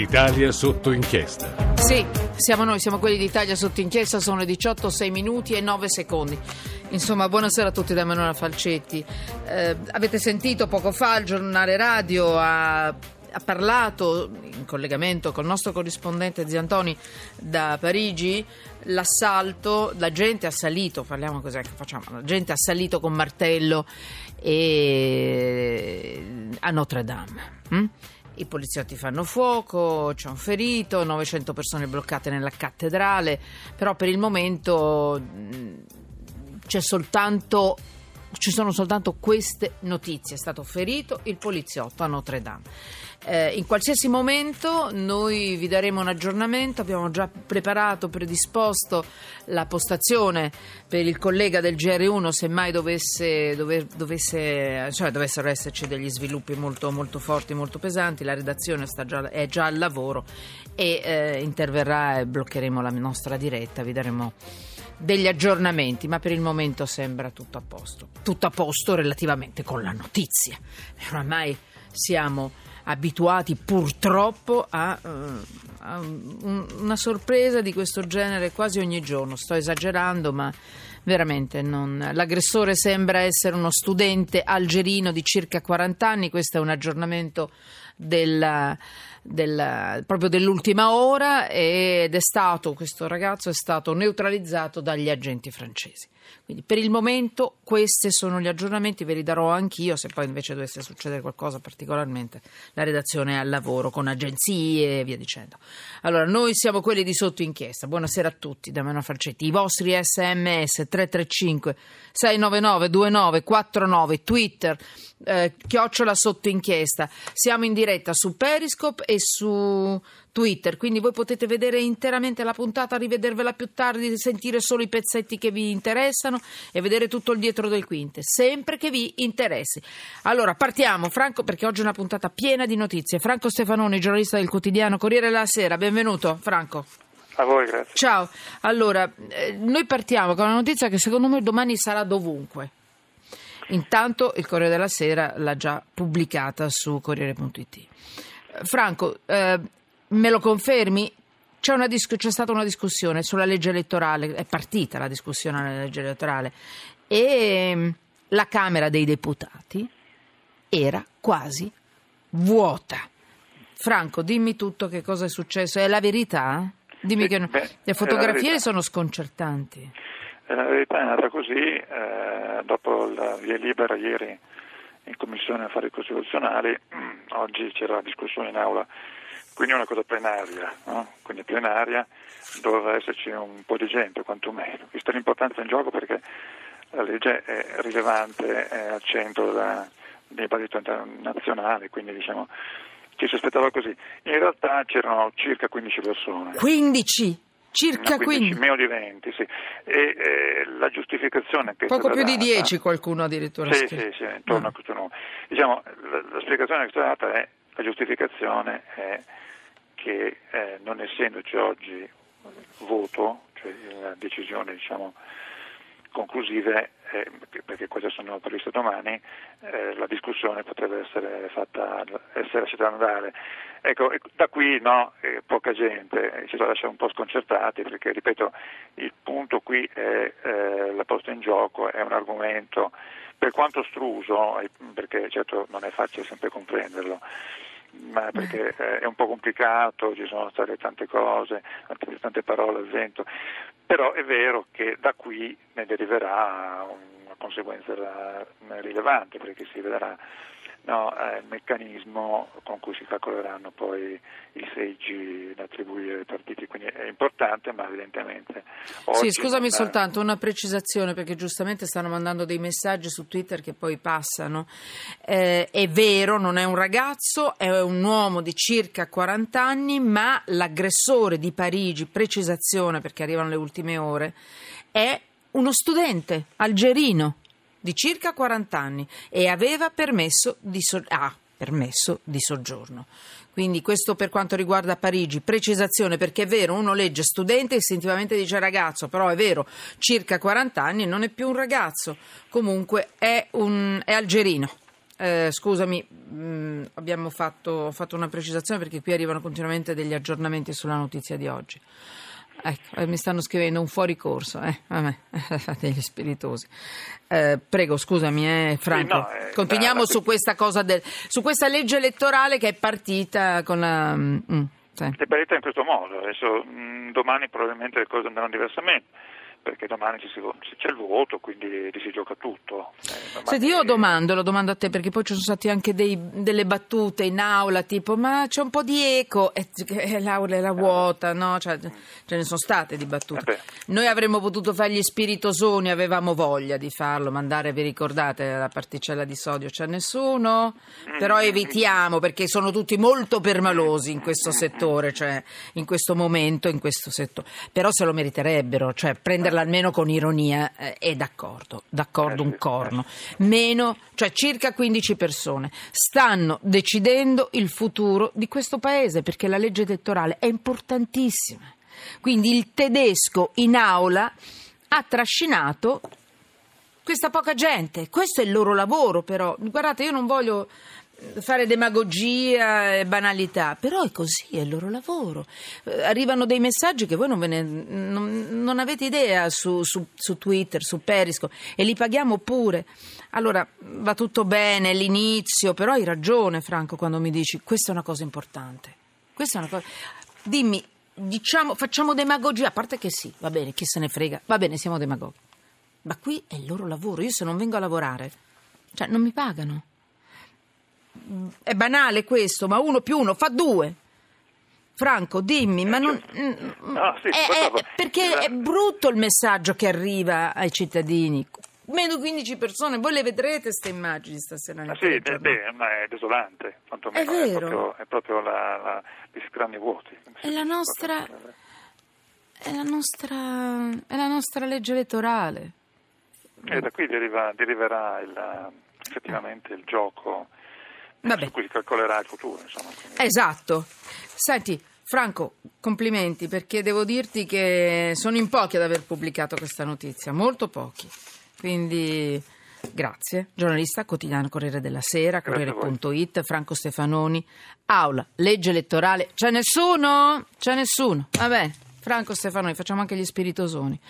Italia sotto inchiesta. Sì, siamo noi, siamo quelli d'Italia sotto inchiesta, sono le 18, 6 minuti e 9 secondi. Insomma, buonasera a tutti da Manuela Falcetti. Eh, avete sentito poco fa il giornale radio ha, ha parlato in collegamento col nostro corrispondente Ziantoni da Parigi l'assalto, la gente ha salito, parliamo cos'è che facciamo, la gente ha salito con martello e... a Notre Dame. Hm? I poliziotti fanno fuoco, c'è un ferito, 900 persone bloccate nella cattedrale, però per il momento c'è soltanto ci sono soltanto queste notizie. È stato ferito il poliziotto a Notre Dame. Eh, in qualsiasi momento noi vi daremo un aggiornamento, abbiamo già preparato, predisposto la postazione per il collega del GR1 se mai dovesse, dove, dovesse, cioè dovessero esserci degli sviluppi molto, molto forti, molto pesanti, la redazione già, è già al lavoro e eh, interverrà e bloccheremo la nostra diretta, vi daremo degli aggiornamenti, ma per il momento sembra tutto a posto. Tutto a posto relativamente con la notizia. Oramai siamo abituati purtroppo a, uh, a un, una sorpresa di questo genere quasi ogni giorno. Sto esagerando, ma veramente non... l'aggressore sembra essere uno studente algerino di circa 40 anni. Questo è un aggiornamento della del, proprio dell'ultima ora ed è stato, questo ragazzo è stato neutralizzato dagli agenti francesi. Quindi per il momento questi sono gli aggiornamenti, ve li darò anch'io, se poi invece dovesse succedere qualcosa particolarmente la redazione è al lavoro con agenzie e via dicendo. Allora, noi siamo quelli di sotto inchiesta. Buonasera a tutti, da Meno Falcetti. I vostri sms 335 699 2949 Twitter eh, chiocciola sotto inchiesta. Siamo in diretta su Periscope e su Twitter, quindi voi potete vedere interamente la puntata, rivedervela più tardi, sentire solo i pezzetti che vi interessano e vedere tutto il dietro del quinte, sempre che vi interessi. Allora, partiamo, Franco, perché oggi è una puntata piena di notizie. Franco Stefanoni, giornalista del quotidiano Corriere della Sera, benvenuto Franco. A voi, grazie. Ciao, allora, eh, noi partiamo con una notizia che secondo me domani sarà dovunque. Intanto il Corriere della Sera l'ha già pubblicata su Corriere.it. Franco, eh, me lo confermi? C'è, dis- c'è, stata una discussione sulla legge elettorale, è partita la discussione sulla legge elettorale e mm, la Camera dei Deputati era quasi vuota. Franco, dimmi tutto che cosa è successo, è la verità? Dimmi che Beh, le fotografie sono sconcertanti. La verità è andata così, eh, dopo la via libera ieri in Commissione Affari Costituzionali, oggi c'era la discussione in aula, quindi è una cosa plenaria, no? quindi plenaria doveva esserci un po' di gente quantomeno, vista l'importanza in gioco perché la legge è rilevante, è al centro della, del dibattito internazionale, quindi diciamo ci si aspettava così. In realtà c'erano circa 15 persone. 15? Circa 15, meno di 20, sì. E eh, la giustificazione che Poco più data, di 10 qualcuno addirittura. Sì, sì, sì, intorno no. a questo numero. Diciamo, la, la, spiegazione che è stata data è, la giustificazione è che eh, non essendoci oggi voto, cioè la decisione diciamo, conclusive, eh, perché queste sono previste domani, eh, la discussione potrebbe essere fatta, essere lasciata andare. Ecco, da qui no, eh, poca gente ci lascia un po' sconcertati perché, ripeto, il punto qui è eh, la posta in gioco, è un argomento per quanto struso, perché certo non è facile sempre comprenderlo, ma perché eh, è un po' complicato, ci sono state tante cose, tante, tante parole al vento, però è vero che da qui ne deriverà una conseguenza rilevante perché si vedrà no, eh, il meccanismo con cui si calcoleranno poi i seggi da attribuire ai partiti, quindi è importante ma evidentemente... Sì, scusami non... soltanto una precisazione perché giustamente stanno mandando dei messaggi su Twitter che poi passano. Eh, è vero, non è un ragazzo, è un uomo di circa 40 anni, ma l'aggressore di Parigi, precisazione perché arrivano le ultime ore, è uno studente algerino di circa 40 anni e aveva permesso di, so- ah, permesso di soggiorno. Quindi questo per quanto riguarda Parigi, precisazione perché è vero, uno legge studente e istintivamente dice ragazzo, però è vero, circa 40 anni non è più un ragazzo, comunque è, un, è algerino. Eh, scusami, mh, mm, abbiamo fatto, fatto una precisazione perché qui arrivano continuamente degli aggiornamenti sulla notizia di oggi. Ecco, eh, mi stanno scrivendo un fuori corso, eh, vabbè, degli spiritosi. Eh, prego, scusami, eh, Franco. Sì, no, eh, Continuiamo la- su questa cosa del, su questa legge elettorale che è partita con la. mm, mm, sì. È partita in questo modo, adesso mh, domani probabilmente le cose andranno diversamente, perché domani c'è il voto, quindi lì si gioca tutto. Eh, Senti, io domando, lo domando a te perché poi ci sono state anche dei- delle battute in aula tipo ma c'è un po' di eco e e l'aula era vuota, no? Cioè, ce ne sono state di battute. Eh beh. Noi avremmo potuto fare gli spiritosoni, avevamo voglia di farlo, mandare, vi ricordate, la particella di sodio c'è nessuno? Però evitiamo perché sono tutti molto permalosi in questo settore, cioè in questo momento, in questo settore. Però se lo meriterebbero, cioè prenderla almeno con ironia eh, è d'accordo, d'accordo Eh un sì, corno. Meno, cioè circa 15 persone stanno decidendo il futuro di questo paese perché la legge elettorale è importantissima. Quindi il tedesco in aula ha trascinato questa poca gente. Questo è il loro lavoro, però. Guardate, io non voglio fare demagogia e banalità, però è così, è il loro lavoro. Eh, arrivano dei messaggi che voi non, ne, non, non avete idea su, su- su Twitter, su Periscope, e li paghiamo pure. Allora, va tutto bene, l'inizio, però hai ragione, Franco, quando mi dici questa è una cosa importante. Questa è una cosa... Dimmi, diciamo, facciamo demagogia, a parte che sì, va bene, chi se ne frega, va bene, siamo demagoghi. Ma qui è il loro lavoro, io se non vengo a lavorare, cioè non mi pagano. È banale questo, ma uno più uno fa due. Franco, dimmi, ma non... mm, No, sì, è- è- perché è brutto il messaggio che arriva ai cittadini. Meno 15 persone, voi le vedrete queste immagini stasera Ah, sì, beh, beh, ma è desolante, quantomeno È è, vero. proprio, è proprio la, la, gli scranni vuoti. È la nostra- È la nostra, è la nostra legge elettorale. E da qui deriva- deriverà il, effettivamente il gioco Vabbè. su cui calcolerà il futuro. Insomma. Esatto. Senti, Franco, complimenti perché devo dirti che sono in pochi ad aver pubblicato questa notizia, molto pochi. Quindi grazie. Giornalista quotidiano Corriere della Sera. Corriere.it, Franco Stefanoni, aula, legge elettorale. C'è nessuno? C'è nessuno. Va bene. Franco Stefanoni, facciamo anche gli spiritosoni.